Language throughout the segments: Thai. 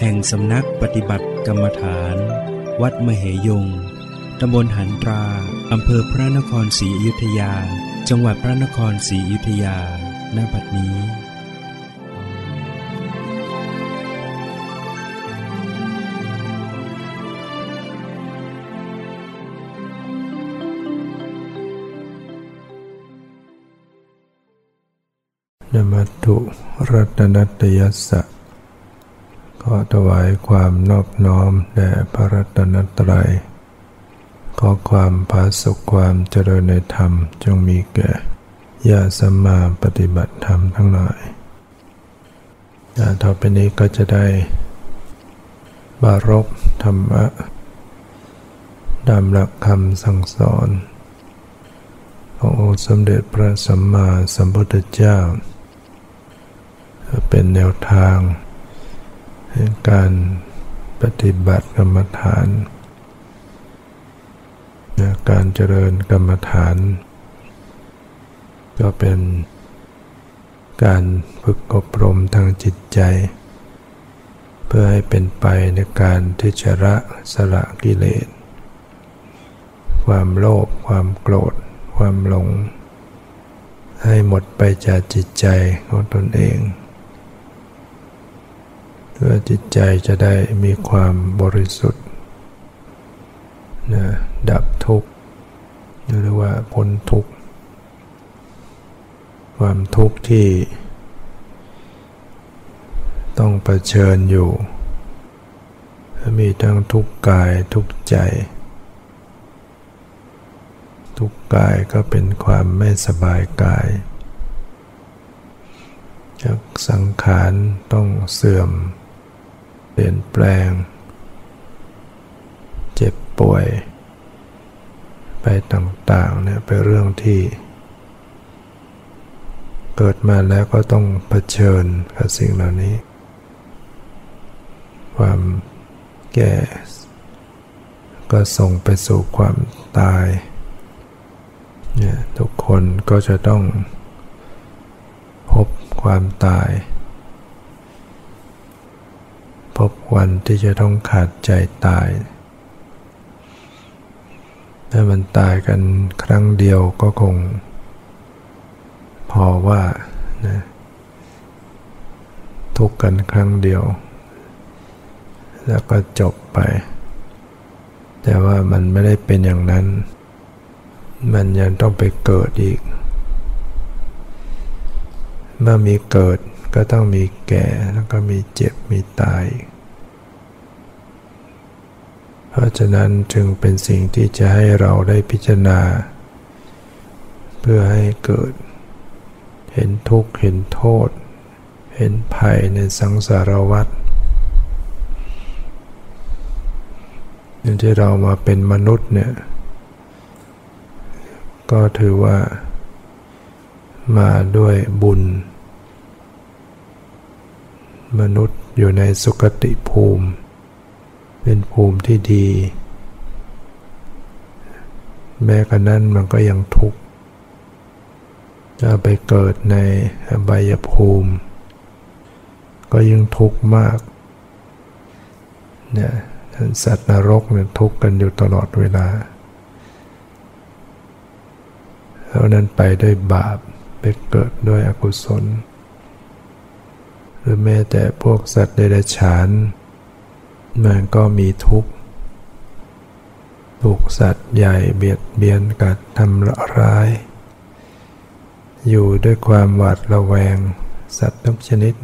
แห่งสำนักปฏิบัติกรรมฐาน วัดมเหยง ตำบลหันตรา อำเภอพระนครศรีอยุธยา จังหวัดพระนครศรีอยุธยา ณ บัดนี้นมัตถุรัตนัตยสสะ ขอถวายความนอบน้อมแด่พระรัตนตรัย ขอความผาสุขความเจริญในธรรมจงมีแก่ญาสมมาปฏิบัติธรรมทั้งหลายต่อไปนี้ก็จะได้ บารบธรรมะดามหลักคำสั่งสอนขององค์สมเด็จพระสัมมาสัมพุทธเจ้า เป็นแนวทาง การปฏิบัติกรรมฐานการเจริญกรรมฐาน ก็เป็นการฝึกอบรมทางจิตใจ เพื่อให้เป็นไปในการที่จะละสละกิเลส ความโลภความโกรธ ความหลง ให้หมดไปจากจิตใจของตนเอง เพื่อจิตใจจะได้มีความบริสุทธิ์นะดับทุกข์หรือว่าพ้นทุกข์ ความทุกข์ที่ ต้องเผชิญอยู่ มีทั้งทุกข์กายทุกข์ใจ ทุกข์กายก็เป็นความไม่สบายกายจากสังขารต้องเสื่อม เปลี่ยนแปลง เจ็บป่วย ไปต่างๆเนี่ยเป็นเรื่องที่ เกิดมาแล้วก็ต้องเผชิญกับสิ่งเหล่านี้ ความแก่ ก็ส่งไปสู่ความตายเนี่ยทุกคนก็จะต้องพบความตาย พบวันที่จะต้องขาดใจตาย ถ้ามันตายกันครั้งเดียวก็คง พอว่านะทุกกันครั้งเดียว แล้วก็จบไป แต่ว่ามันไม่ได้เป็นอย่างนั้น มันยังต้องไปเกิดอีก เมื่อมีเกิด ก็ต้องมีแก่แล้วก็มีเจ็บมีตาย เพราะฉะนั้นจึงเป็นสิ่งที่จะให้เราได้พิจารณา เพื่อให้เกิด เห็นทุกข์เห็นโทษ เห็นภัยในสังสารวัฏอย่ที่เรามาเป็นมนุษย์เนี่ยก็ถือว่ามาด้วยบุญ มนุษย์อยู่ในสุคติภูมิ เป็นภูมิที่ดี แม้กระนั้นมันก็ยังทุกข์จะไปเกิดในอบายภูมิ ก็ยิ่งทุกข์มากเนี่ยสัตว์นรกเนี่ยทุกข์กันอยู่ตลอดเวลาแล้วนั้นไปด้วยบาปไปเกิดด้วยอกุศล หรือแม้แต่พวกสัตว์เดรัจฉาน มันก็มีทุกข์ ถูกสัตว์ใหญ่เบียดเบียนกัดทำร้าย อยู่ด้วยความหวาดระแวง สัตว์ทุกชนิด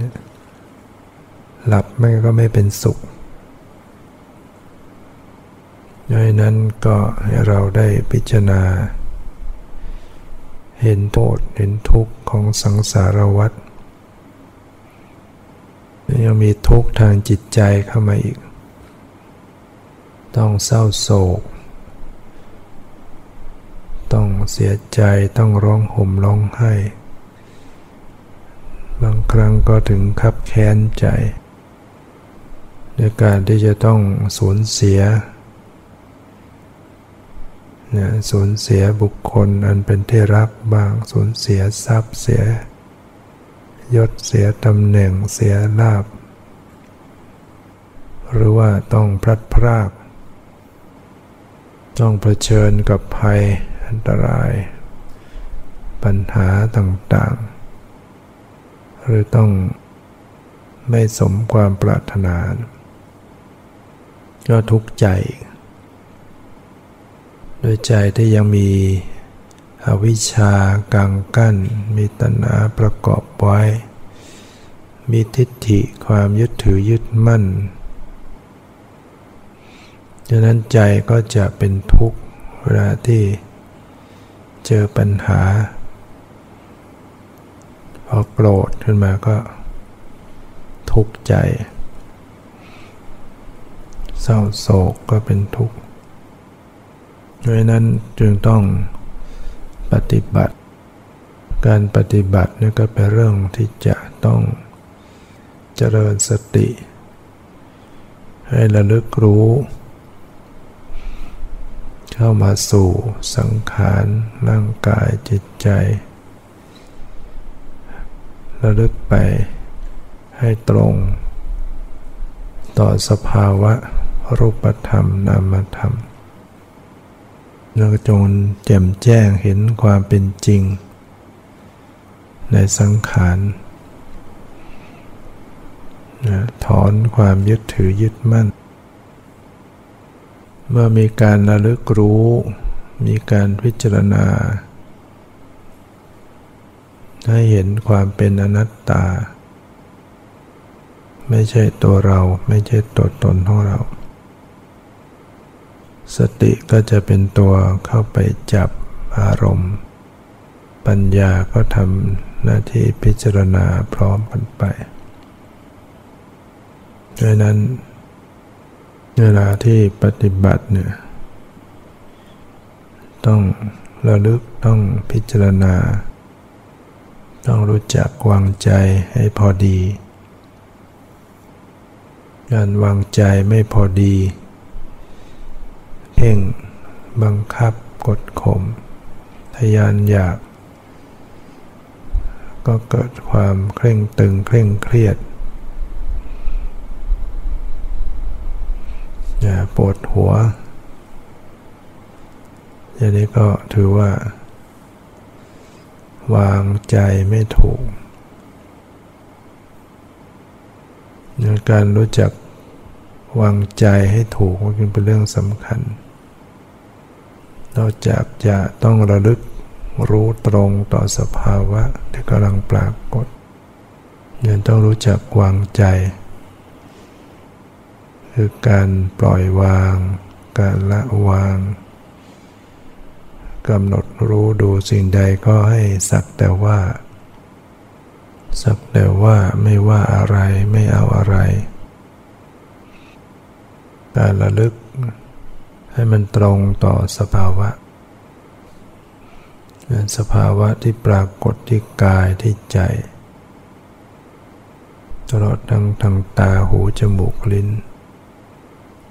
หลับไม่ก็ไม่เป็นสุขดังนั้นก็ให้เราได้พิจารณา เห็นโทษเห็นทุกข์ของสังสารวัฏ ยังมีทุกข์ทางจิตใจเข้ามาอีก ต้องเศร้าโศก ต้องเสียใจต้องร้องห่มร้องไห้ บางครั้งก็ถึงขับแค้นใจในการที่จะต้องสูญเสียเนี่ยสูญเสียบุคคลอันเป็นที่รักบ้างสูญเสียทรัพย์เสีย ยศเสียตำแหน่งเสียลาบ หรือว่าต้องพลัดพราก ต้องเผชิญกับภัยอันตราย ปัญหาต่างๆ หรือต้องไม่สมความปรารถนา ก็ทุกข์ใจ โดยใจที่ยังมี อวิชชากังกั้น มีตัณหาประกอบไว้ มีทิฏฐิความยึดถือยึดมั่นดังนั้นใจก็จะเป็นทุกข์เวลาที่เจอปัญหา พอโกรธขึ้นมาก็ทุกข์ใจ เศร้าโศกก็เป็นทุกข์เพราะนั้นจึงต้อง ปฏิบัติ การปฏิบัตินี่ก็เป็นเรื่องที่จะต้องเจริญสติ ให้ระลึกรู้ เข้ามาสู่สังขารร่างกายจิตใจ ระลึกไปให้ตรง ต่อสภาวะรูปธรรมนามธรรม แล้วจงแจ่มแจ้งเห็นความเป็นจริง ในสังขารนะถอนความยึดถือยึดมั่น เมื่อมีการระลึกรู้ มีการพิจารณา ให้เห็นความเป็นอนัตตา ไม่ใช่ตัวเราไม่ใช่ตัวตนของเรา สติก็จะเป็นตัวเข้าไปจับอารมณ์ ปัญญาก็ทำหน้าที่พิจารณาพร้อมกันไปดังนั้น เวลาที่ปฏิบัติเนี่ยต้องระลึกต้องพิจารณา ต้องรู้จักวางใจให้พอดี การวางใจไม่พอดี พ่ง บังคับกดข่มทยานอยาก ก็เกิดความเคร่งตึงเคร่งเครียดอย่าปวดหัว อย่างนี้ก็ถือว่า วางใจไม่ถูกการรู้จักวางใจให้ถูกมันเป็นเรื่องสำคัญ นอกจากจะต้องระลึกรู้ตรงต่อสภาวะที่กำลังปรากฏยังต้องรู้จักวางใจ คือการปล่อยวาง การละวางกำหนดรู้ดูสิ่งใดก็ให้สักแต่ว่า สักแต่ว่าไม่ว่าอะไรไม่เอาอะไร การระลึก ให้มันตรงต่อสภาวะ สภาวะที่ปรากฏที่กายที่ใจ ตลอดทั้งทางตาหูจมูกลิ้น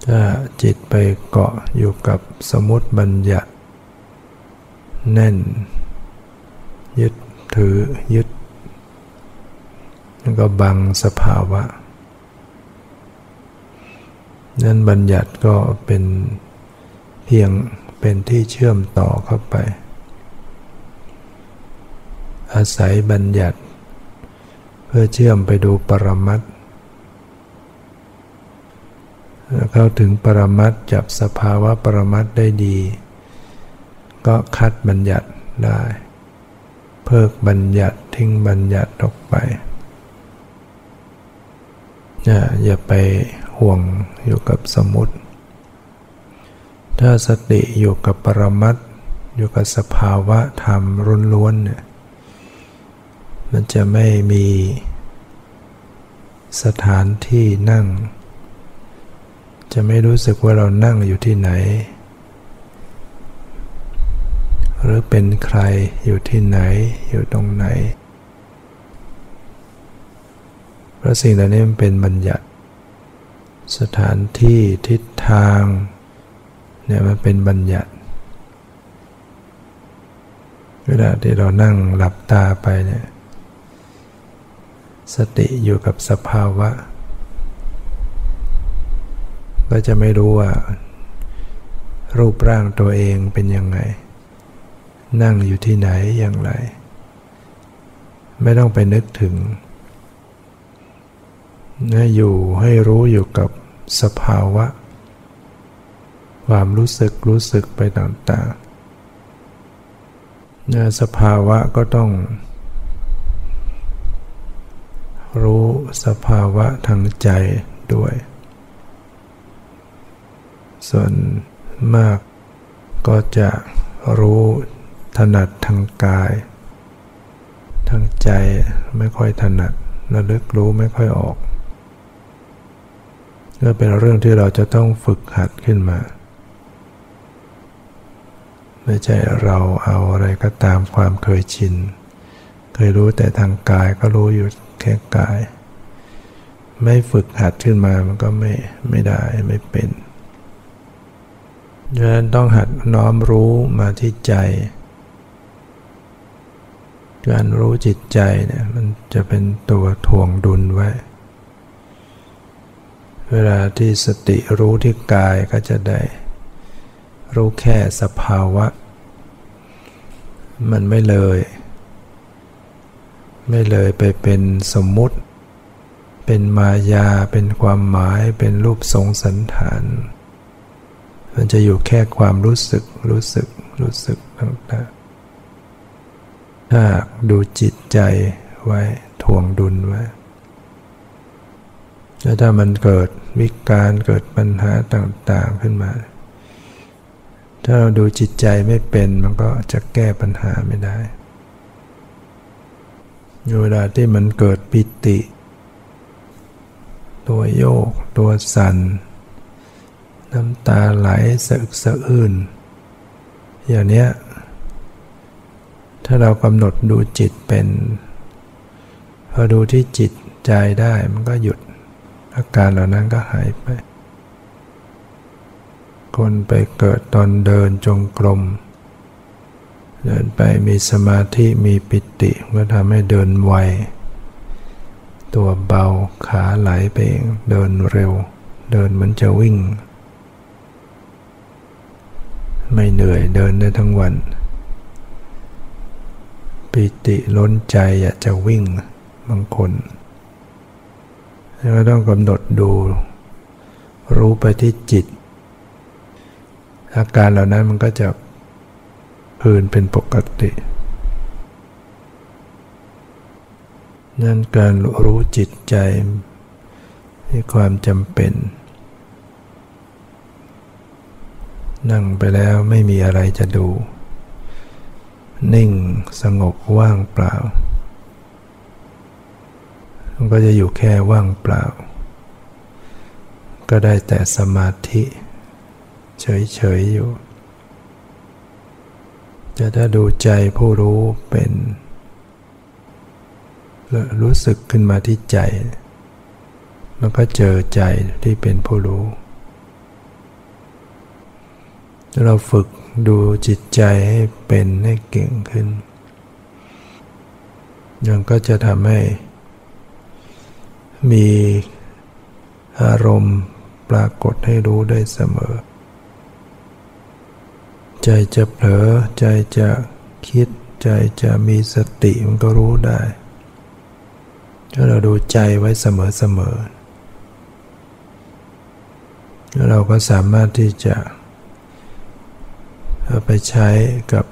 ถ้าจิตไปเกาะอยู่กับสมุติบัญญัติ แน่น ยึดถือยึดแล้วก็บังสภาวะ นั่นบัญญัติก็เป็น พียงเป็นที่เชื่อมต่อเข้าไป อาศัยบัญญัติ เพื่อเชื่อมไปดูปรมัตเข้าถึงปรมัตจับสภาวะปรมัตได้ดี ก็คัดบัญญัติได้ เพิกบัญญัติทิ้งบัญญัติออกไป อย่าอย่าไปห่วงอยู่กับสมุติ ถ้าสติอยู่กับปรมัตอยู่กับสภาวะธรรมล้วนๆเนี่ยมันจะไม่มีสถานที่นั่ง จะไม่รู้สึกว่าเรานั่งอยู่ที่ไหน หรือเป็นใครอยู่ที่ไหนอยู่ตรงไหน เพราะสิ่งเหล่านี้มันเป็นบัญญัติ สถานที่ทิศทาง เนี่ยมันเป็นบัญญัติ เวลาที่เรานั่งหลับตาไปเนี่ยสติอยู่กับสภาวะ ก็จะไม่รู้ว่า รูปร่างตัวเองเป็นยังไง นั่งอยู่ที่ไหนอย่างไร ไม่ต้องไปนึกถึงให้อยู่ให้รู้อยู่กับสภาวะ ความรู้สึกรู้สึกไปต่างๆ สภาวะก็ต้อง รู้สภาวะทางใจด้วย ส่วนมากก็จะรู้ถนัดทางกาย ทางใจไม่ค่อยถนัดระลึกรู้ไม่ค่อยออกก็เป็นเรื่องที่เราจะต้องฝึกหัดขึ้นมา ไม่ใช่เราเอาอะไรก็ตามความเคยชิน เคยรู้แต่ทางกายก็รู้อยู่แค่กาย ไม่ฝึกหัดขึ้นมามันก็ไม่ไม่ได้ไม่เป็นดังนั้นต้องหัดน้อมรู้มาที่ใจ การรู้จิตใจเนี่ยมันจะเป็นตัวทวงดุลไว้ เวลาที่สติรู้ที่กายก็จะได้ รู้แค่สภาวะ มันไม่เลย ไม่เลยไปเป็นสมมุติ เป็นมายา เป็นความหมาย เป็นรูปทรงสันฐาน มันจะอยู่แค่ความรู้สึก รู้สึก รู้สึกต่างๆถ้าดูจิตใจไว้ทวงดุลไว้แล้วถ้ามันเกิดวิการเกิดปัญหาต่าง ๆ ขึ้นมา ถ้าเราดูจิตใจไม่เป็นมันก็จะแก้ปัญหาไม่ได้เวลาที่มันเกิดปิติ ตัวโยก ตัวสัน่นน้ำตาไหลสะอึกสะอื้นอย่างเนี้ยถ้าเรากำหนดดูจิตเป็น พอดูที่จิตใจได้มันก็หยุดอาการเหล่านั้นก็หายไป คนไปเกิดตอนเดินจงกรม เดินไปมีสมาธิมีปิติก็ทำให้เดินไว ตัวเบาขาไหลไปเองเดินเร็ว เดินเหมือนจะวิ่ง ไม่เหนื่อยเดินได้ทั้งวัน ปิติล้นใจอยากจะวิ่งบางคนก็ต้องกำหนดดู รู้ไปที่จิต อาการเหล่านั้นมันก็จะพื้นเป็นปกตินั่นการรู้จิตใจมีความจำเป็น นั่งไปแล้วไม่มีอะไรจะดู นิ่งสงบว่างเปล่ามันก็จะอยู่แค่ว่างเปล่า ก็ได้แต่สมาธิ เฉยๆอยู่จะถ้าดูใจผู้รู้เป็นรู้สึกขึ้นมาที่ใจมันก็เจอใจที่เป็นผู้รู้ เราฝึกดูจิตใจให้เป็นให้เก่งขึ้น ยังก็จะทำให้ มีอารมณ์ปรากฏให้รู้ได้เสมอ ใจจะเผลอใจจะคิดใจจะมีสติมันก็รู้ได้ถ้าเราดูใจไว้เสมอๆแล้วเราก็สามารถที่จะเอาไปใช้กับ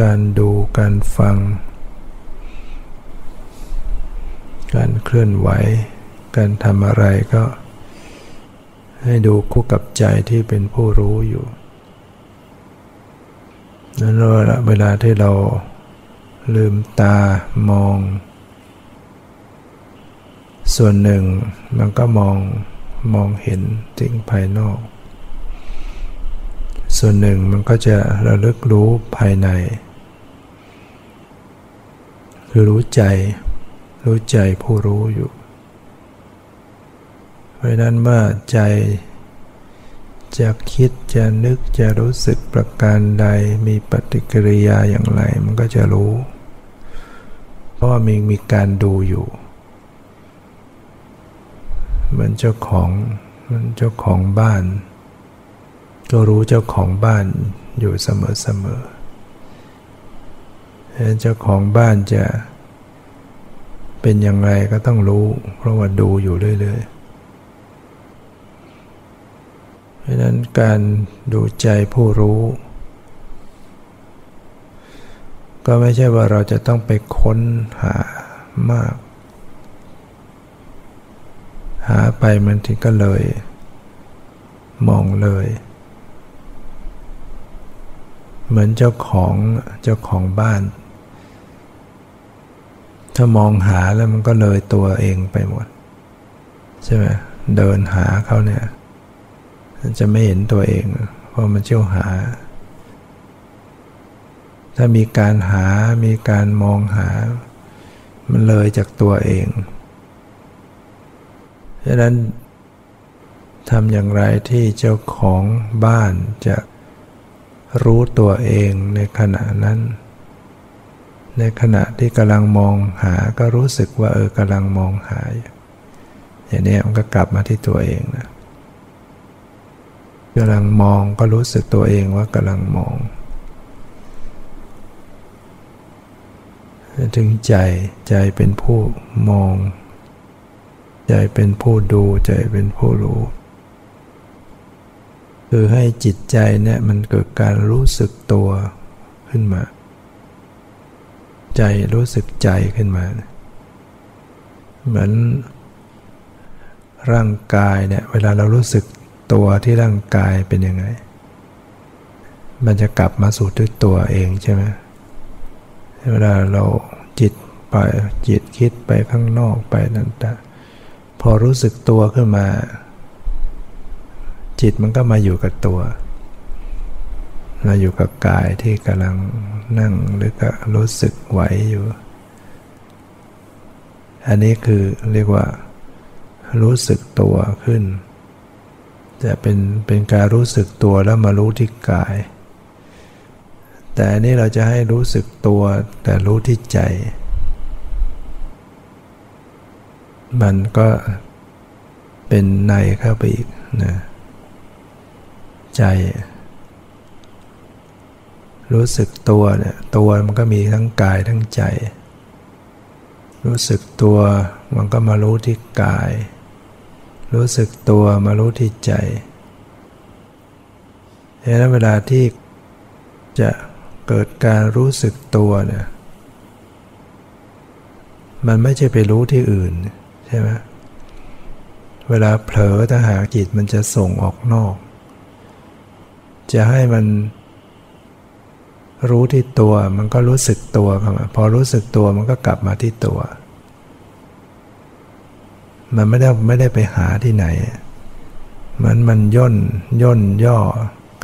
การดูการฟัง การเคลื่อนไหว การทำอะไรก็ให้ดูคู่กับใจที่เป็นผู้รู้อยู่ นั้นเวลาที่เราลืมตามอง ส่วนหนึ่งมันก็มองมองเห็นสิ่งภายนอก ส่วนหนึ่งมันก็จะระลึกรู้ภายใน คือรู้ใจ รู้ใจผู้รู้อยู่ เพราะนั้นเมื่อใจ จะคิดจะนึกจะรู้สึกประการใดมีปฏิกิริยาอย่างไรมันก็จะรู้ เพราะว่ามีมีการดูอยู่มือนเจ้าของมันเจ้าของบ้าน ก็รู้เจ้าของบ้านอยู่เสมอเสมอเจ้าของบ้านจะเป็นอย่างไรก็ต้องรู้ เพราะว่าดูอยู่เรื่อยๆเพ ราะนั้นการดูใจผู้รู้ ก็ไม่ใช่ว่าเราจะต้องไปค้นหามาก หาไปมันถึงก็เลย มองเลย เหมือนเจ้าของเจ้าของบ้าน ถ้ามองหาแล้วมันก็เลยตัวเองไปหมด ใช่ไหมเดินหาเขาเนี่ย มันจะไม่เห็นตัวเอง เพราะมันเชี่ยวหา ถ้ามีการหา มีการมองหา มันเลยจากตัวเองฉะนั้นทำอย่างไรที่เจ้าของบ้านจะรู้ตัวเองในขณะนั้น ในขณะที่กำลังมองหาก็รู้สึกว่าเออกำลังมองหาอย่างนี้มันก็กลับมาที่ตัวเองนะ กำลังมองก็รู้สึกตัวเองว่ากำลังมอง ถึงใจใจเป็นผู้มอง ใจเป็นผู้ดูใจเป็นผู้รู้ คือให้จิตใจเนี่ยมันเกิดการรู้สึกตัวขึ้นมา ใจรู้สึกใจขึ้นมา เหมือนร่างกายเนี่ยเวลาเรารู้สึก ตัวที่ร่างกายเป็นยังไง มันจะกลับมาสู่ด้วยตัวเองใช่ไหมเวลาเราจิตไปจิตคิดไปข้างนอกไปนั่นแต่พอรู้สึกตัวขึ้นมา จิตมันก็มาอยู่กับตัวมาอยู่กับกายที่กำลังนั่งหรือก็รู้สึกไหวอยู่ อันนี้คือเรียกว่า รู้สึกตัวขึ้น จะเป็นเป็นการรู้สึกตัวแล้วมารู้ที่กาย แต่อันนี้เราจะให้รู้สึกตัวแต่รู้ที่ใจ มันก็เป็นในเข้าไปอีกนะใจ รู้สึกตัวเนี่ยตัวมันก็มีทั้งกายทั้งใจ รู้สึกตัวมันก็มารู้ที่กาย รู้สึกตัวมารู้ที่ใจเห็นเวลาที่จะเกิดการรู้สึกตัวเนี่ยมันไม่ใช่ไปรู้ที่อื่นใช่ไหมเวลาเผลอถ้าหากจิตมันจะส่งออกนอก จะให้มันรู้ที่ตัวมันก็รู้สึกตัวเข้ามาพอรู้สึกตัวมันก็กลับมาที่ตัว มันไม่ได้ไม่ได้ไปหาที่ไหน มันมันย่นย่นย่อ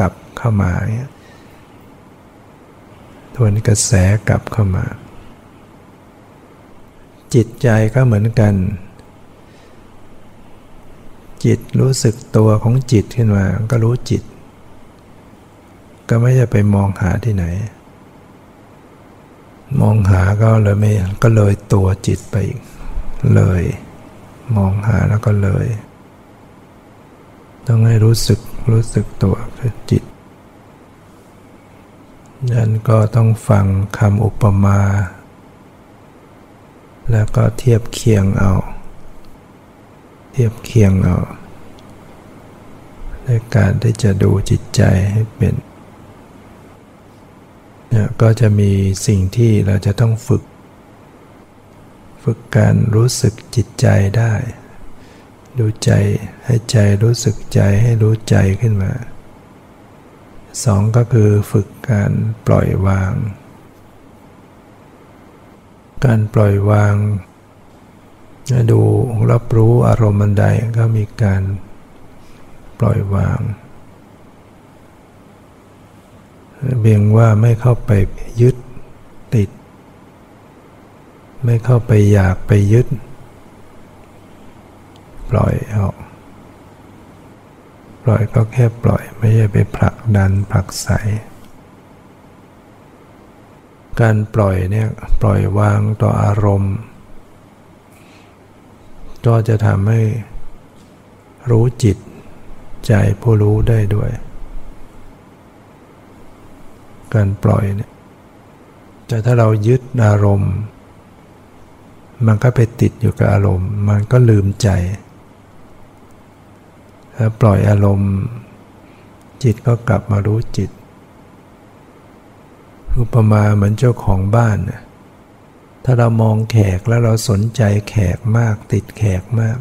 กลับเข้ามาเงี้ยทวนกระแสกลับเข้ามา จิตใจก็เหมือนกัน จิตรู้สึกตัวของจิตขึ้นมาก็รู้จิต ก็ไม่จะไปมองหาที่ไหน มองหาก็เลยไม่ก็เลยตัวจิตไปอีกเลย มองหาแล้วก็เลย ต้องให้รู้สึกรู้สึกตัวคือจิตนั้นก็ต้องฟังคำอุปมา แล้วก็เทียบเคียงเอา เทียบเคียงเอาในการที่จะดูจิตใจให้เป็นเนี่ยก็จะมีสิ่งที่เราจะต้องฝึก ฝึกการรู้สึกจิตใจได้ ดูใจให้ใจรู้สึกใจให้รู้ใจขึ้นมาสองก็คือฝึกการปล่อยวาง การปล่อยวางดูรับรู้อารมณ์ันใดก็มีการปล่อยวางเบียงว่าไม่เข้าไปยึด ไม่เข้าไปอยากไปยึด ปล่อยออกปล่อยก็แค่ปล่อยไม่ใช่ไปผลักดันผลักใส การปล่อยเนี่ยปล่อยวางต่ออารมณ์ ก็จะทำให้รู้จิตใจผู้รู้ได้ด้วย การปล่อยเนี่ยแต่ถ้าเรายึดอารมณ์ ก็ไปติดอยู่กับอารมณ์ มันก็ลืมใจถ้าปล่อยอารมณ์ จิตก็กลับมารู้จิตอุปมาเหมือนเจ้าของบ้าน ถ้าเรามองแขกแล้วเราสนใจแขกมาก ติดแขกมาก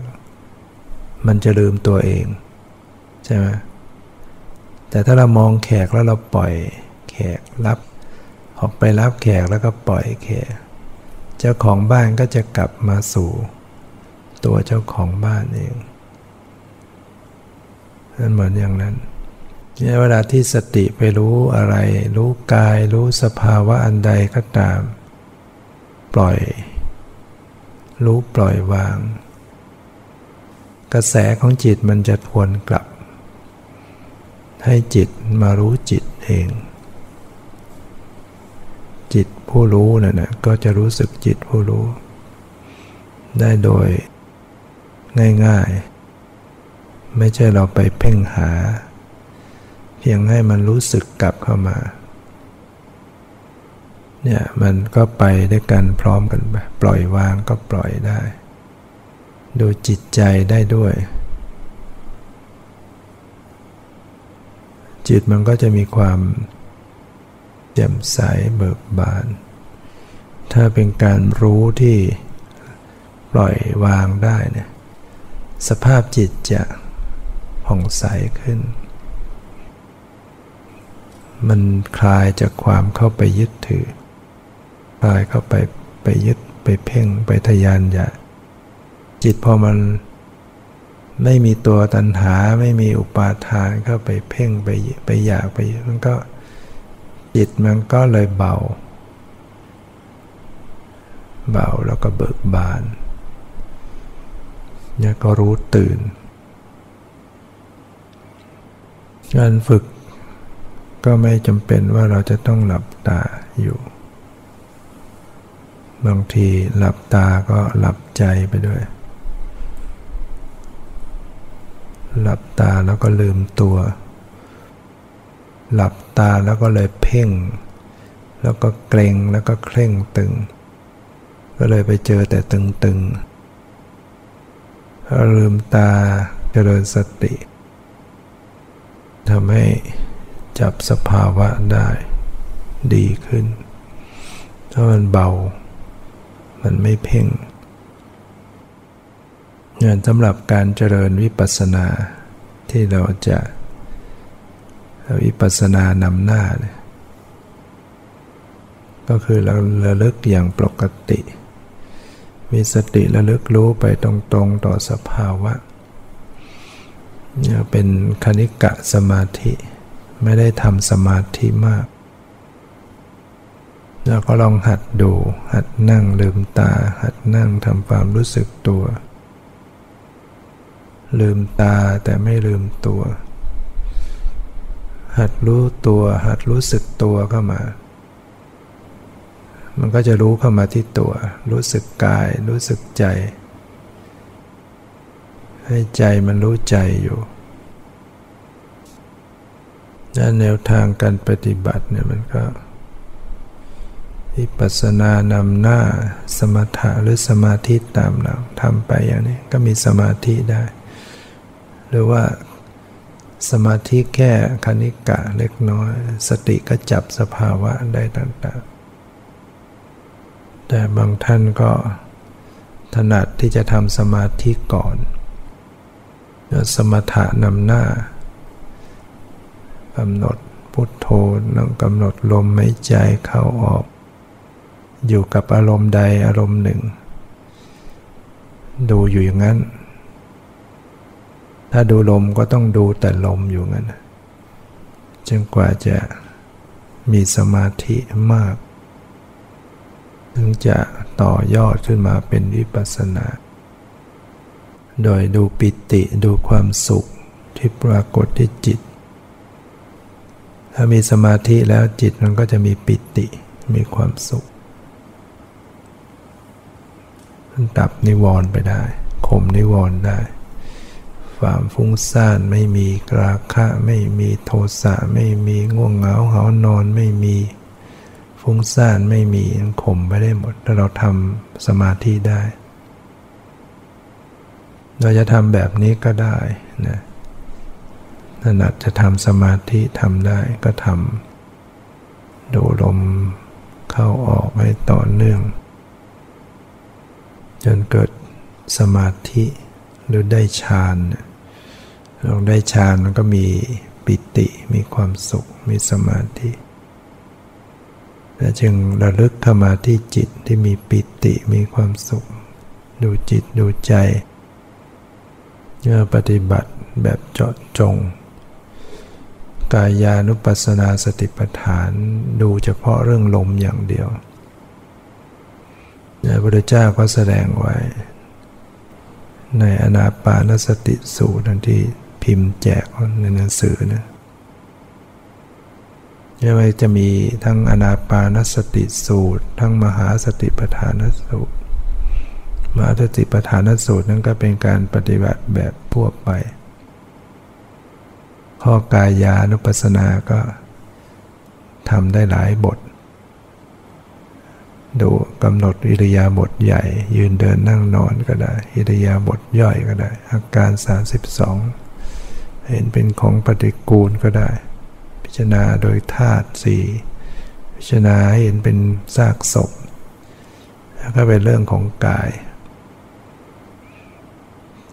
มันจะลืมตัวเอง ใช่ไหมแต่ถ้าเรามองแขกแล้วเราปล่อยแขกรับ ออกไปรับแขกแล้วก็ปล่อยแขก จ้าของบ้านก็จะกลับมาสู่ ตัวเจ้าของบ้านเองนั่นเหมือนอย่างนั้นเนี่ยเวลาที่สติไปรู้อะไร รู้กาย รู้สภาวะอันใดก็ตาม ปล่อย รู้ปล่อยวาง กระแสของจิตมันจะทวนกลับ ให้จิตมารู้จิตเอง ผู้รู้นั่นะก็จะรู้สึกจิตผู้รู้ ได้โดยง่ายๆ ไม่ใช่เราไปเพ่งหา เพียงให้มันรู้สึกกลับเข้ามาเนี่ยมันก็ไปด้วยกันพร้อมกันไปปล่อยวางก็ปล่อยได้ ดูจิตใจได้ด้วย จิตมันก็จะมีความแจ่มใสเบิกบาน ถ้าเป็นการรู้ที่ปล่อยวางได้เนี่ยสภาพจิตจะผ่องใสขึ้น มันคลายจากความเข้าไปยึดถือ คลายเข้าไปไปยึดไปเพ่งไปทยานอยากจิตพอมันไม่มีตัวตัณหาไม่มีอุปาทานเข้าไปเพ่งไปไปอยากไปมันก็จิตมันก็เลยเบา เบาแล้วก็เบิกบานเนี่ยก็รู้ตื่น การฝึกก็ไม่จำเป็นว่าเราจะต้องหลับตาอยู่ บางทีหลับตาก็หลับใจไปด้วย หลับตาแล้วก็ลืมตัว หลับตาแล้วก็เลยเพ่ง แล้วก็เกรงแล้วก็เคร่งตึง ก็เลยไปเจอแต่ตึงๆลืมตาเจริญสติทำให้จับสภาวะได้ดีขึ้น ถ้ามันเบา มันไม่เพ่งงานสำหรับการเจริญวิปัสสนาที่เราจะวิปัสสนานำหน้าเนี่ยก็คือเราระลึกอย่างปกติ มีสติระลึกรู้ไปตรงๆต่อสภาวะเป็นคณิกะสมาธิ ไม่ได้ทำสมาธิมาก แล้วก็ลองหัดดู หัดนั่งลืมตา หัดนั่งทำความรู้สึกตัว ลืมตาแต่ไม่ลืมตัว หัดรู้ตัว หัดรู้สึกตัวเข้ามา มันก็จะรู้เข้ามาที่ตัว รู้สึกกาย รู้สึกใจ ให้ใจมันรู้ใจอยู่และแนวทางการปฏิบัติเนี่ยมันก็วิปัสสนานำหน้าสมถะหรือสมาธิตามหลังทำไปอย่างนี้ก็มีสมาธิได้ หรือว่าสมาธิแค่คณิกะเล็กน้อย สติก็จับสภาวะได้ต่างๆ แต่บางท่านก็ถนัดที่จะทำสมาธิก่อน สมถะนำหน้ากำหนดพุทโธนั่งกำหนดลมหายใจเข้าออก อยู่กับอารมณ์ใดอารมณ์หนึ่ง ดูอยู่อย่างนั้น ถ้าดูลมก็ต้องดูแต่ลมอยู่งั้นจนกว่าจะมีสมาธิมาก ถึงจะต่อยอดขึ้นมาเป็นวิปัสสนา โดยดูปิติดูความสุขที่ปรากฏที่จิต ถ้ามีสมาธิแล้วจิตมันก็จะมีปิติมีความสุขดับนิวรณ์ไปได้ข่มนิวรณ์ได้ความฟุ้งซ่านไม่มีกราคะ ไม่มีโทสะ ไม่มีง่วงเหงาเหานอนไม่มี ฟุ้งซ่านไม่มีข่มไปได้หมดถ้าเราทำสมาธิได้ เราจะทำแบบนี้ก็ได้นะถนัดจะทำสมาธิทำได้ก็ทำดูลมเข้าออกให้ต่อเนื่อง จนเกิดสมาธิหรือได้ฌานเราได้ฌานมันก็มีปิติมีความสุขมีสมาธิ จึงระลึกเข้ามาที่จิตที่มีปิติมีความสุข ดูจิตดูใจเมื่อปฏิบัติแบบเจาะจง กายานุปัสสนาสติปัฏฐานดูเฉพาะเรื่องลมอย่างเดียวพระพุทธเจ้าก็แสดงไว้ ในอนาปานสติสูตรที่พิมพ์แจกในหนังสือนะ ยังไงจะมีทั้งอนาปานสติสูตร ทั้งมหาสติปัฏฐานสูตร มหาสติปัฏฐานสูตรนั้นก็เป็นการปฏิบัติแบบทั่วไป ข้อกายานุปัสสนาก็ทำได้หลายบท ดูกำหนดอิริยาบถใหญ่ ยืนเดินนั่งนอนก็ได้ อิริยาบถย่อยก็ได้ อาการ 32 เห็นเป็นของปฏิกูลก็ได้ จารณาโดยธาตุสี่พิจารณาเห็นเป็นซากศพ แล้วก็เป็นเรื่องของกาย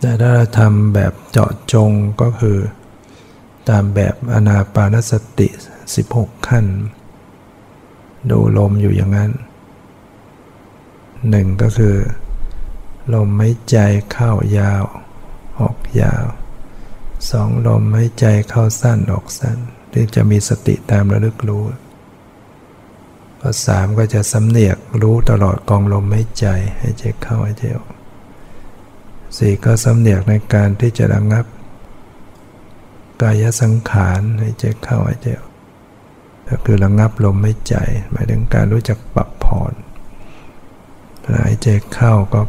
แต่ถ้าทำแบบเจาะจงก็คือ ตามแบบอนาปานสติ 16 ขั้น ดูลมอยู่อย่างนั้นหนึ่งก็คือ ลมไม่ใจเข้ายาว ออกยาวสองลมหายใจเข้าสั้นออกสั้น ที่จะมีสติตามระลึกรู้ข้อสามก็จะสำเนียกรู้ตลอดกองลมหายใจหายใจเข้าหายใจออกสี่ก็สำเนียกในการที่จะระงับ กายสังขารหายใจเข้าหายใจออกก็คือระงับลมหายใจ หมายถึงการรู้จักปรับผ่อนหายใจเข้าก็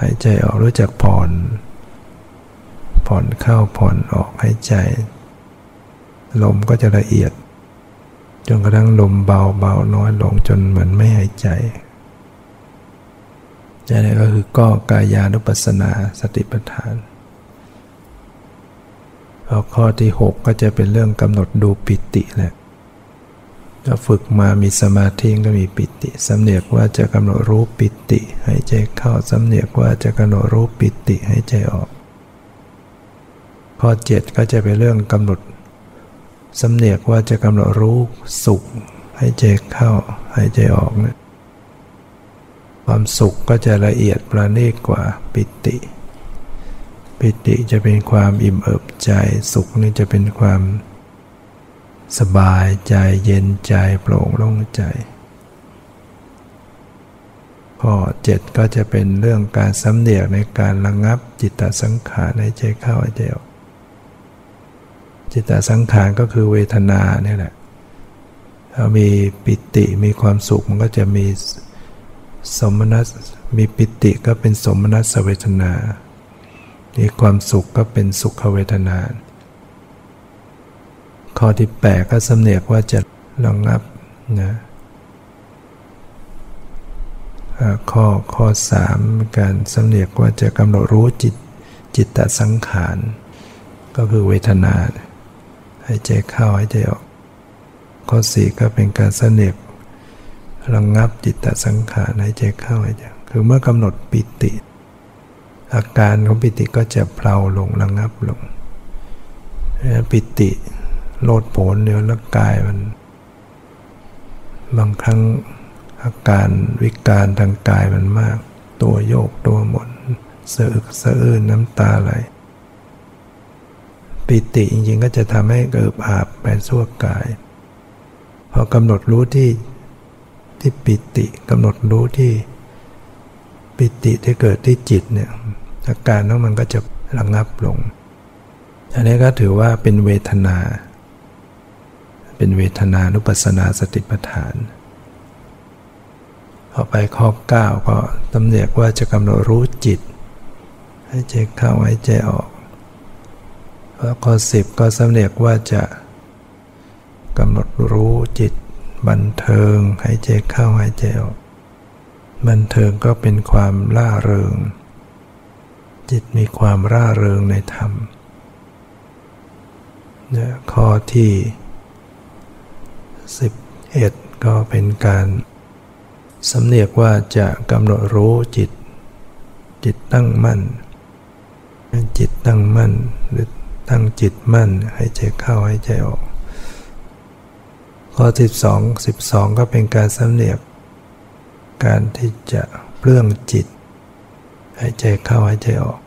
หายใจออกรู้จักผ่อน ผ่อนเข้าผ่อนออกหายใจ ลมก็จะละเอียด จนกระทั่งลมเบาเบาน้อยลงจนเหมือนไม่หายใจนี่ก็คือก็กายานุปัสสนาสติปัฏฐานข้อที่ 6 ก็จะเป็นเรื่องกำหนดดูปิติแหละก็ฝึกมามีสมาธิก็มีปิติสำเนียกว่าจะกำหนดรู้ปิติหายใจเข้าสำเนียกว่าจะกำหนดรู้ปิติหายใจออก ข้อ 7 ก็จะเป็นเรื่องกำหนด สำเนียกว่าจะกำหนดรู้สุขให้ใจเข้าให้ใจออกนะความสุขก็จะละเอียดประณีตกว่าปิติ ปิติจะเป็นความอิ่มเอิบใจ สุขนี่จะเป็นความสบายใจเย็นใจโปร่งโล่งใจข้อ7ก็จะเป็นเรื่องการสำเนียกในการระงับจิตตสังขารในใจเข้าใจออก จิตตสังขารก็คือเวทนาเนี่ยแหละถ้ามีปิติมีความสุขมันก็จะมีสมนัสมีปิติก็เป็นสมนัสเวทนา มีความสุขก็เป็นสุขเวทนา ข้อที่แปดก็สำเนียกว่าจะระงับนะข้อข้อสามการสำเนียกว่าจะกำหนดรู้จิตจิตตสังขาร ก็คือเวทนา หายใจเข้าหายใจออก ข้อสี่ก็เป็นการเสนกระงงับจิตตสังขารหายใจเข้าหายใจคือเมื่อกำหนดปิติ อาการของปิติก็จะเพลาลงระงงับลงปิติโลดโผนเนื้อร่างกายมัน บางครั้งอาการวิการทางกายมันมาก ตัวโยกตัวหมุนสะอึกสะอื้นน้ำตาไหล ปิติจริงๆ ก็จะทำให้เกิดอาบไปสั่วกาย พอกำหนดรู้ที่ที่ปิติกำหนดรู้ที่ปิติที่เกิดที่จิตเนี่ยอาการนั้นมันก็จะระงับลง อันนี้ก็ถือว่าเป็นเวทนา เป็นเวทนานุปัสสนาสติปัฏฐานพอไปข้อ 9 ก็ตำเนียกว่าจะกำหนดรู้จิต ให้ใจเข้าให้ใจออก แล้วข้อ10ก็สำเนียกว่าจะกำหนดรู้จิต บันเทิงให้ใจเข้าให้ใจออกบันเทิงก็เป็นความล่าเริง จิตมีความร่าเริงในธรรมเนี่ยข้อที่ 11 ก็เป็นการสำเนียกว่าจะกำหนดรู้จิต จิตตั้งมั่นจิตตั้งมั่นหรือ ตั้งจิตมั่นให้ใจเข้าให้ใจออก ข้อ 12 12 ก็เป็นการสำเนียก การที่จะเปลื้องจิตให้ใจเข้าให้ใจออก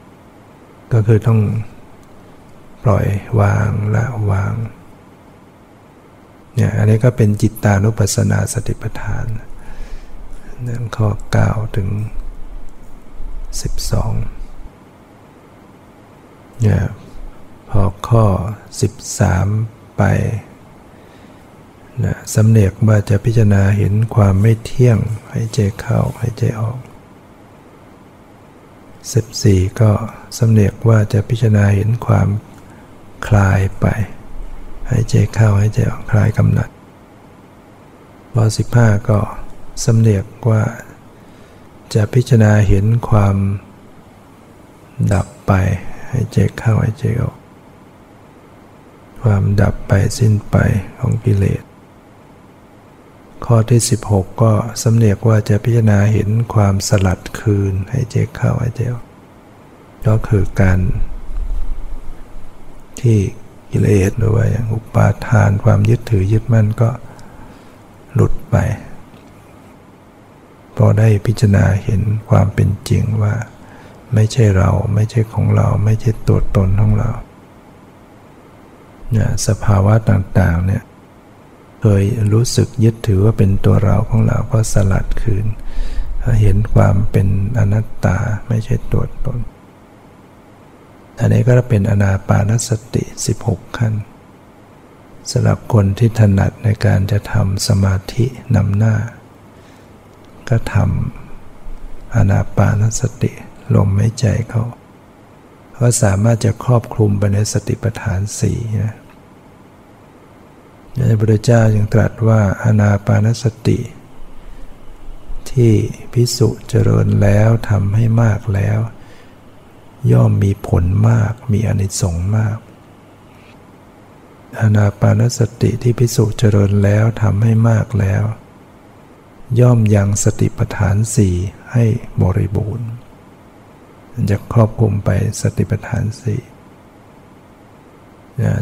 ก็คือต้องปล่อยวางละวางเนี่ยอันนี้ก็เป็นจิตตานุปัสสนาสติปัฏฐานนั่นข้อ 9 ถึง 12เนี่ย พอข้อ 13 ไปนะสำเนียกว่าจะพิจารณาเห็นความไม่เที่ยงให้ใจเข้าให้ใจออก 14 ก็สำเนียกว่าจะพิจารณาเห็นความคลายไป ให้ใจเข้าให้ใจออกคลายกำหนัดพอ15 ก็สำเนียกว่าจะพิจารณาเห็นความดับไปให้ใจเข้าให้ใจออก ความดับไปสิ้นไปของกิเลส ข้อที่ 16 ก็สำเนียกว่าจะพิจารณาเห็นความสลัดคืนให้เจเข้าให้เจออกก็คือการที่กิเลสหรือว่าอย่างอุปาทานความยึดถือยึดมั่นก็หลุดไป พอได้พิจารณาเห็นความเป็นจริงว่า ไม่ใช่เราไม่ใช่ของเรา ไม่ใช่ตัวตนของเรา สภาวะต่างๆเนี่ยเคยรู้สึกยึดถือว่าเป็นตัวเราของเราก็สลัดคืน เห็นความเป็นอนัตตาไม่ใช่ตัวตนอันนี้ก็เป็นอนาปานสติ 16 ขั้นสำหรับคนที่ถนัดในการจะทำสมาธินำหน้า ก็ทำอนาปานสติ ลมไม่ใจเขา ก็สามารถจะครอบคลุมไปในสติปัฏฐานสี่นะพระพุทธเจ้าจึงตรัสว่าอนาปานสติ ที่พิสุเจริญแล้วทำให้มากแล้ว ย่อมมีผลมากมีอนิสงส์มากอนาปานสติที่พิสุเจริญแล้วทำให้มากแล้ว ย่อมยังสติปัฏฐานสี่ให้บริบูรณ์ จะครอบคลุมไปสติปัฏฐานสี่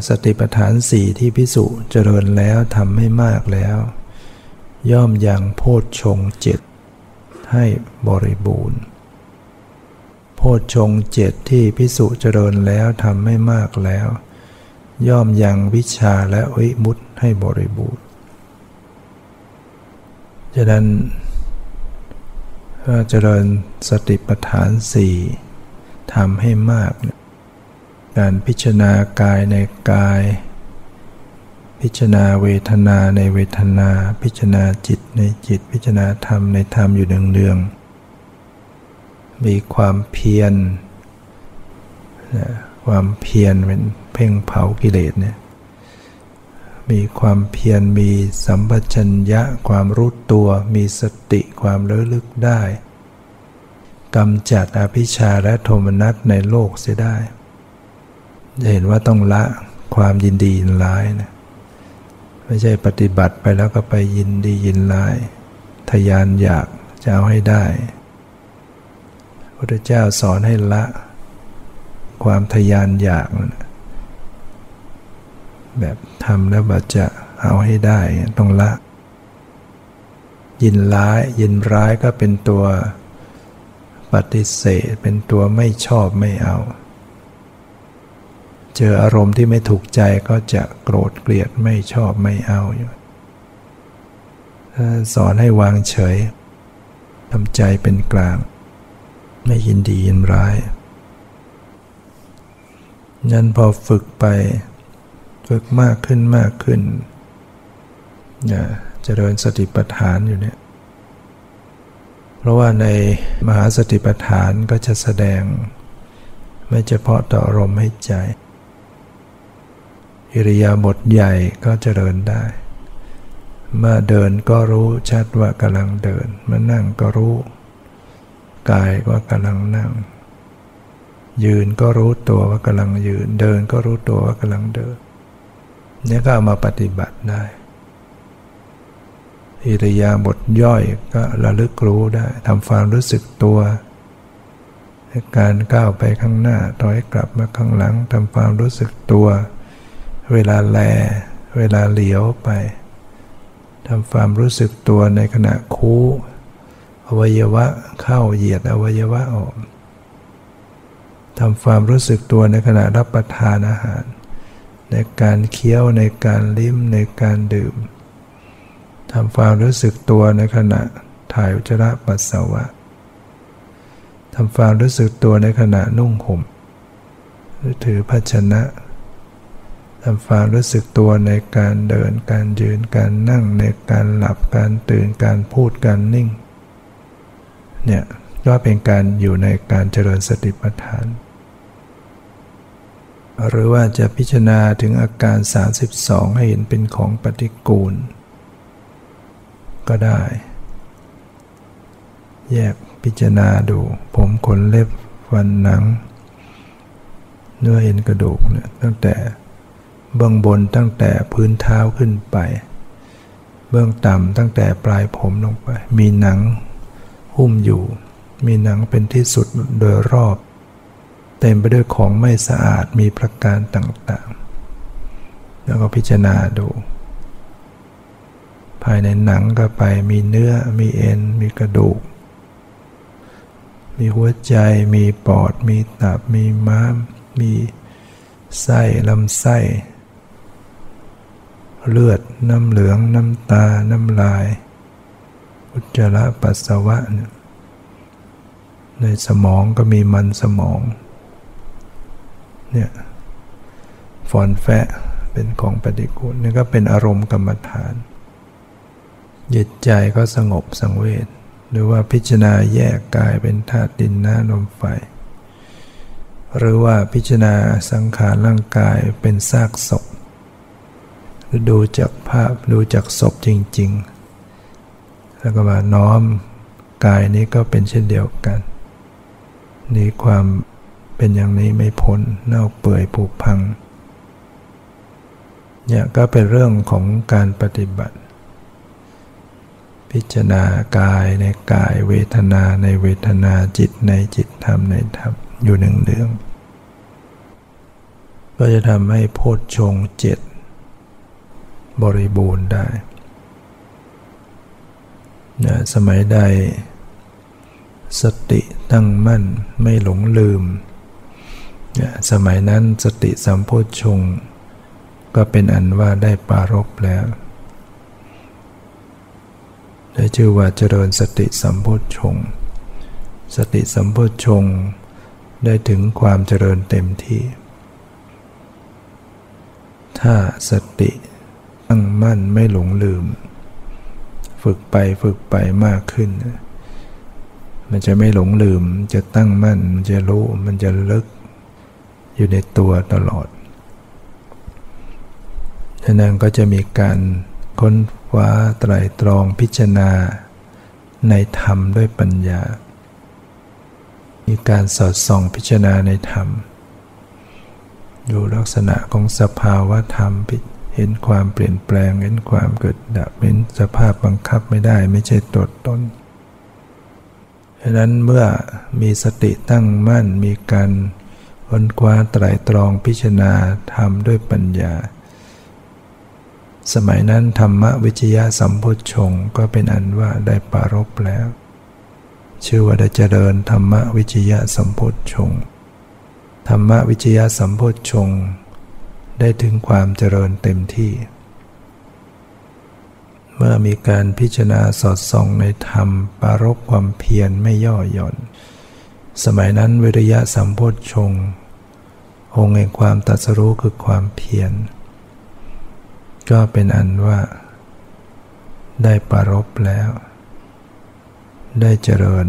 สติปัฏฐานสี่ที่พิสุเจริญแล้วทำให้มากแล้ว ย่อมยังโพชฌงเจ็ดให้บริบูรณ์ โพชฌงเจ็ดที่พิสุเจริญแล้วทำให้มากแล้ว ย่อมยังวิชาและวิมุตให้บริบูรณ์ฉะนั้นเจริญสติปัฏฐานสี่ ทำให้มาก การพิจารณากายในกาย พิจารณาเวทนาในเวทนา พิจารณาจิตในจิต พิจารณาธรรมในธรรมอยู่เนืองๆมีความเพียรความเพียรเป็นเพ่งเผากิเลสเนี่ยมีความเพียรมีสัมปชัญญะความรู้ตัว มีสติความระลึกได้ กำจัดอภิชาและโทมนัสในโลกเสียได้ จะเห็นว่าต้องละความยินดียินร้ายนะไม่ใช่ปฏิบัติไปแล้วก็ไปยินดียินร้าย ทยานอยากจะเอาให้ได้พระเจ้าสอนให้ละ ความทยานอยากนะแบบทำแล้วบัจะเอาให้ได้ต้องละ ยินร้ายยินร้ายก็เป็นตัว ปฏิเสธ เป็นตัวไม่ชอบไม่เอา เจออารมณ์ที่ไม่ถูกใจก็จะโกรธเกลียดไม่ชอบไม่เอาอยู่สอนให้วางเฉยทำใจเป็นกลาง ไม่ยินดียินร้ายยันพอฝึกไปฝึกมากขึ้นมากขึ้นเนี่ยเจริญสติปัฏฐานอยู่เนี่ย ราะว่าในมหาสติปัฏฐานก็จะแสดง ไม่เฉพาะต่ออารมณ์ให้ใจ อิริยาบถใหญ่ก็เจริญได้ เมื่อเดินก็รู้ชัดว่ากำลังเดินเมื่อนั่งก็รู้ กายว่ากำลังนั่ง ยืนก็รู้ตัวว่ากำลังยืน เดินก็รู้ตัวว่ากำลังเดิน เนี่ยก็เอามาปฏิบัติได้ อิริยาบถย่อยก็ระลึกรู้ได้ทำความรู้สึกตัวการก้าวไปข้างหน้าถอยกลับมาข้างหลังทำความรู้สึกตัว เวลาแล เวลาเหลียวไปทำความรู้สึกตัวในขณะคูอวัยวะเข้าเหยียดอวัยวะออกทำความรู้สึกตัวในขณะรับประทานอาหาร ในการเคี้ยวในการลิ้มในการดื่ม ทำความรู้สึกตัวในขณะถ่ายอุจจาระปัสสาวะทำความรู้สึกตัวในขณะนุ่งห่มหรือถือภาชนะทำความรู้สึกตัวในการเดินการยืนการนั่งในการหลับการตื่นการพูดการนิ่งเนี่ยก็เป็นการอยู่ในการเจริญสติปัฏฐาน หรือว่าจะพิจารณาถึงอาการ 32 ให้เห็นเป็นของปฏิกูล ก็ได้ แยกพิจารณาดู ผมขนเล็บฟันหนัง เนื้อเอ็นกระดูกเนี่ยตั้งแต่เบื้องบนตั้งแต่พื้นเท้าขึ้นไป เบื้องต่ำตั้งแต่ปลายผมลงไป มีหนังหุ้มอยู่ มีหนังเป็นที่สุดโดยรอบ เต็มไปด้วยของไม่สะอาดมีประการต่างๆ แล้วก็พิจารณาดู ภายในหนังก็ไปมีเนื้อมีเอ็น มีกระดูก มีหัวใจมีปอด มีตับ มีม้าม มีไส้ลำไส้ เลือดน้ำเหลืองน้ำตา น้ำลาย อุจจาระปัสสาวะ ในสมองก็มีมันสมอง เนี่ยฟอนแฟะเป็นของปฏิกูลนี่ก็เป็นอารมณ์กรรมฐาน จิตใจก็สงบสังเวชหรือว่าพิจารณาแยกกายเป็นธาตุดินน้ำลมไฟ หรือว่าพิจารณาสังขารร่างกายเป็นซากศพดูจากภาพดูจากศพจริง ๆ แล้วก็มาน้อมกายนี้ก็เป็นเช่นเดียวกันนี่ความเป็นอย่างนี้ไม่พ้นเน่าเปื่อยผุพังเนี่ยก็เป็นเรื่องของการปฏิบัติ พิจารณากายในกายเวทนาในเวทนาจิตในจิตธรรมในธรรมอยู่หนึ่งเรื่อง ก็จะทำให้โพชฌงเจ็ดบริบูรณ์ได้นะสมัยใด สติตั้งมั่นไม่หลงลืมนะสมัยนั้นสติสัมโพชฌงก็เป็นอันว่าได้ปารบแล้ว ได้ชื่อว่าเจริญสติสัมโพชงสติสัมโพชงได้ถึงความเจริญเต็มที่ ถ้าสติตั้งมั่นไม่หลงลืม ฝึกไปฝึกไปมากขึ้น มันจะไม่หลงลืมจะตั้งมั่นมันจะรู้มันจะลึกอยู่ในตัวตลอดฉะนั้นก็จะมีการค้น ว้าไตรตรองพิจารณา ในธรรมด้วยปัญญา มีการสอดส่องพิจารณาในธรรม ดูลักษณะของสภาวะธรรมเห็นความเปลี่ยนแปลง เห็นความเกิดดับ เห็นสภาพบังคับไม่ได้ไม่ใช่ตัวตนดังนั้นเมื่อมีสติตั้งมั่นมีการค้นคว้าไตรตรองพิจารณาธรรมด้วยปัญญา สมัยนั้นธรรมวิจยะสัมพุทชงก็เป็นอันว่าได้ปารบแล้วชชื่อว่าได้เจริญธรรมวิจยะสัมโพชง ธรรมวิจยะสัมโพชง ได้ถึงความเจริญเต็มที่ เมื่อมีการพิจารณาสอดส่องในธรรมปารบความเพียรไม่ย่อหย่อน สมัยนั้นวิริยะสัมโพชง องค์แห่งความตัดสรู้คือความเพียร ก็เป็นอันว่า ได้ปรบแล้ว ได้เจริญ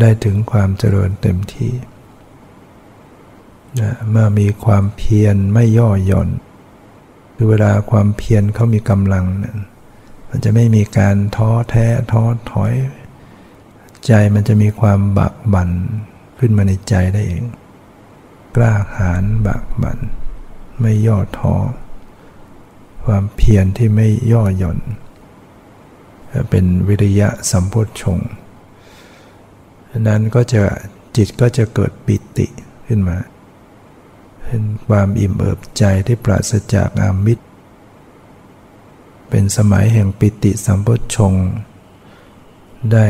ได้ถึงความเจริญเต็มที่นะเมื่อมีความเพียรไม่ย่อหย่อนคือเวลาความเพียรเขามีกำลังนะมันจะไม่มีการท้อแท้ท้อถอย ใจมันจะมีความบักบั่นขึ้นมาในใจได้เอง กล้าหาญบักบั่นไม่ย่อท้อ ความเพียรที่ไม่ย่อหย่อน เป็นวิริยะสัมโพชงนั้นก็จะจิตก็จะเกิดปิติขึ้นมา เป็นความอิ่มเอิบใจที่ปราศจากอามิตร เป็นสมัยแห่งปิติสัมโพชง ได้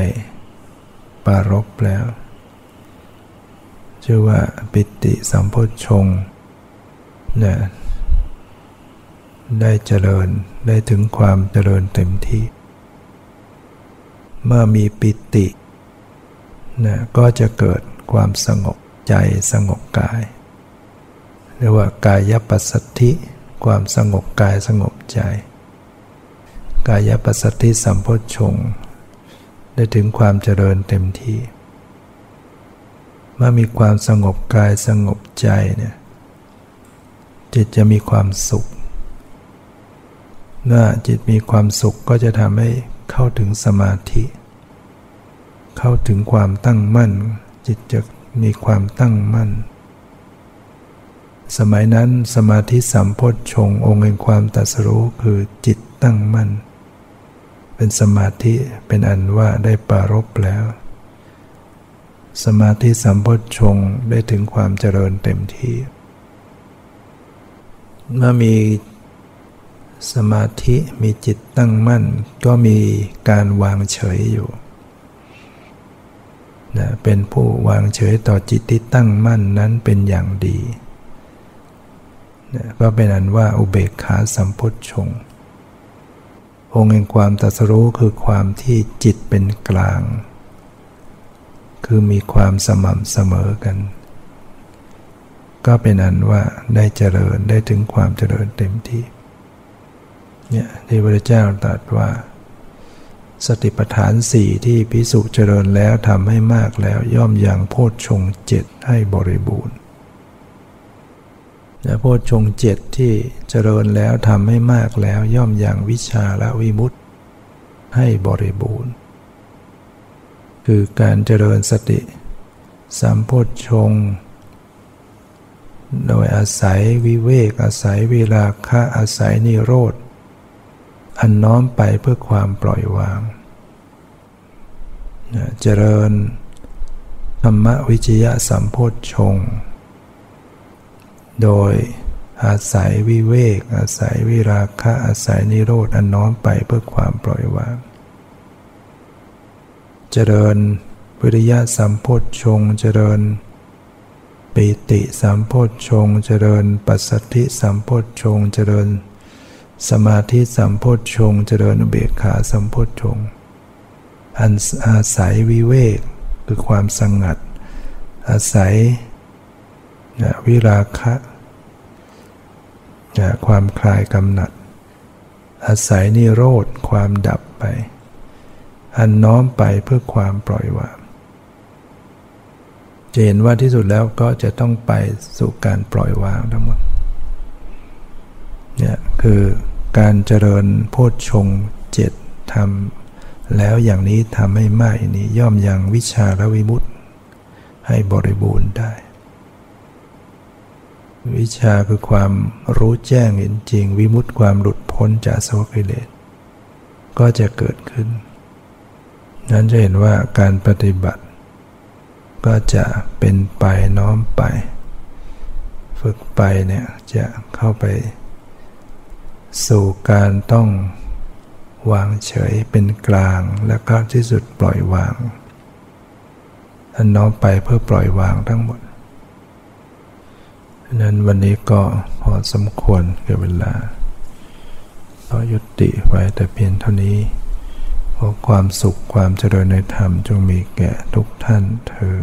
ปารบแล้ว ชื่อว่าปิติสัมโพชงเนี่ย ได้เจริญได้ถึงความเจริญเต็มที่ เมื่อมีปิตินะก็จะเกิดความสงบใจสงบกาย เรียกว่ากายปัสสธิความสงบกายสงบใจ กายปัสสธิสัมโพชฌงได้ถึงความเจริญเต็มที่ เมื่อมีความสงบกายสงบใจเนี่ยจิตจะมีความสุข เมื่อจิตมีความสุขก็จะทำให้เข้าถึงสมาธิ เข้าถึงความตั้งมั่น จิตจะมีความตั้งมั่น สมัยนั้นสมาธิสัมโพชฌงองค์แห่งความตัสรู้คือจิตตั้งมั่น เป็นสมาธิเป็นอันว่าได้ปารบแล้ว สมาธิสัมโพชฌงได้ถึงความเจริญเต็มที่ เมื่อมี สมาธิมีจิตตั้งมั่น ก็มีการวางเฉยอยู่นะเป็นผู้วางเฉยต่อจิตที่ตั้งมั่นนั้นเป็นอย่างดีนะก็เป็นอันว่าอุเบกขาสัมพุทธชง องค์แห่งความตัสรู้คือความที่จิตเป็นกลาง คือมีความสม่ำเสมอกัน ก็เป็นอันว่าได้เจริญได้ถึงความเจริญเต็มที่ เนี่ยที่พระเจ้าตรัสว่า สติปัฏฐานสี่ที่พิสุเจริญแล้วทำให้มากแล้วย่อมยังโพชฌงเจ็ดให้บริบูรณ์และโพชฌงเจ็ดที่เจริญแล้วทำให้มากแล้วย่อมยังวิชาและวิมุตติให้บริบูรณ์ คือการเจริญสติสัมโพชฌงโดยอาศัยวิเวกอาศัยเวลาคะอาศัยนิโรธ อันน้อมไปเพื่อความปล่อยวางเจริญธรรมวิจยะสัมโพธชงโดยอาศัยวิเวก อาศัยวิราคะ อาศัยนิโรธอันน้อมไปเพื่อความปล่อยวาง เจริญวิริยะสัมโพธชงเจริญปิติสัมโพธชงเจริญปัสสติสัมโพธชงเจริญ สมาธิสัมโพชฌงเจริญเบกขาสัมโพชฌงอันอาศัยวิเวกคือความสงัด อาศัยวิราคะความคลายกำหนัด อาศัยนิโรธความดับไป อันน้อมไปเพื่อความปล่อยวางจะเห็นว่าที่สุดแล้วก็จะต้องไปสู่การปล่อยวางทั้งหมด เนี่ยคือการเจริญโพชฌงเจ็ดทำแล้วอย่างนี้ทำให้ไม่นี้ย่อมยังวิชาและวิมุตติให้บริบูรณ์ได้ วิชาคือความรู้แจ้งเห็นจริง วิมุตติความหลุดพ้นจากสวกิเลสก็จะเกิดขึ้น นั้นจะเห็นว่าการปฏิบัติ ก็จะเป็นไปน้อมไป ฝึกไปเนี่ยจะเข้าไป สู่การต้องวางเฉยเป็นกลางและก็ที่สุดปล่อยวางอันน้อมไปเพื่อปล่อยวางทั้งหมดนั้นวันนี้ก็พอสมควรเกับเวลาก็ยุติไว้แต่เพียงเท่านี้ขอความสุขความเจริญในธรรมจงมีแก่ทุกท่านเธอ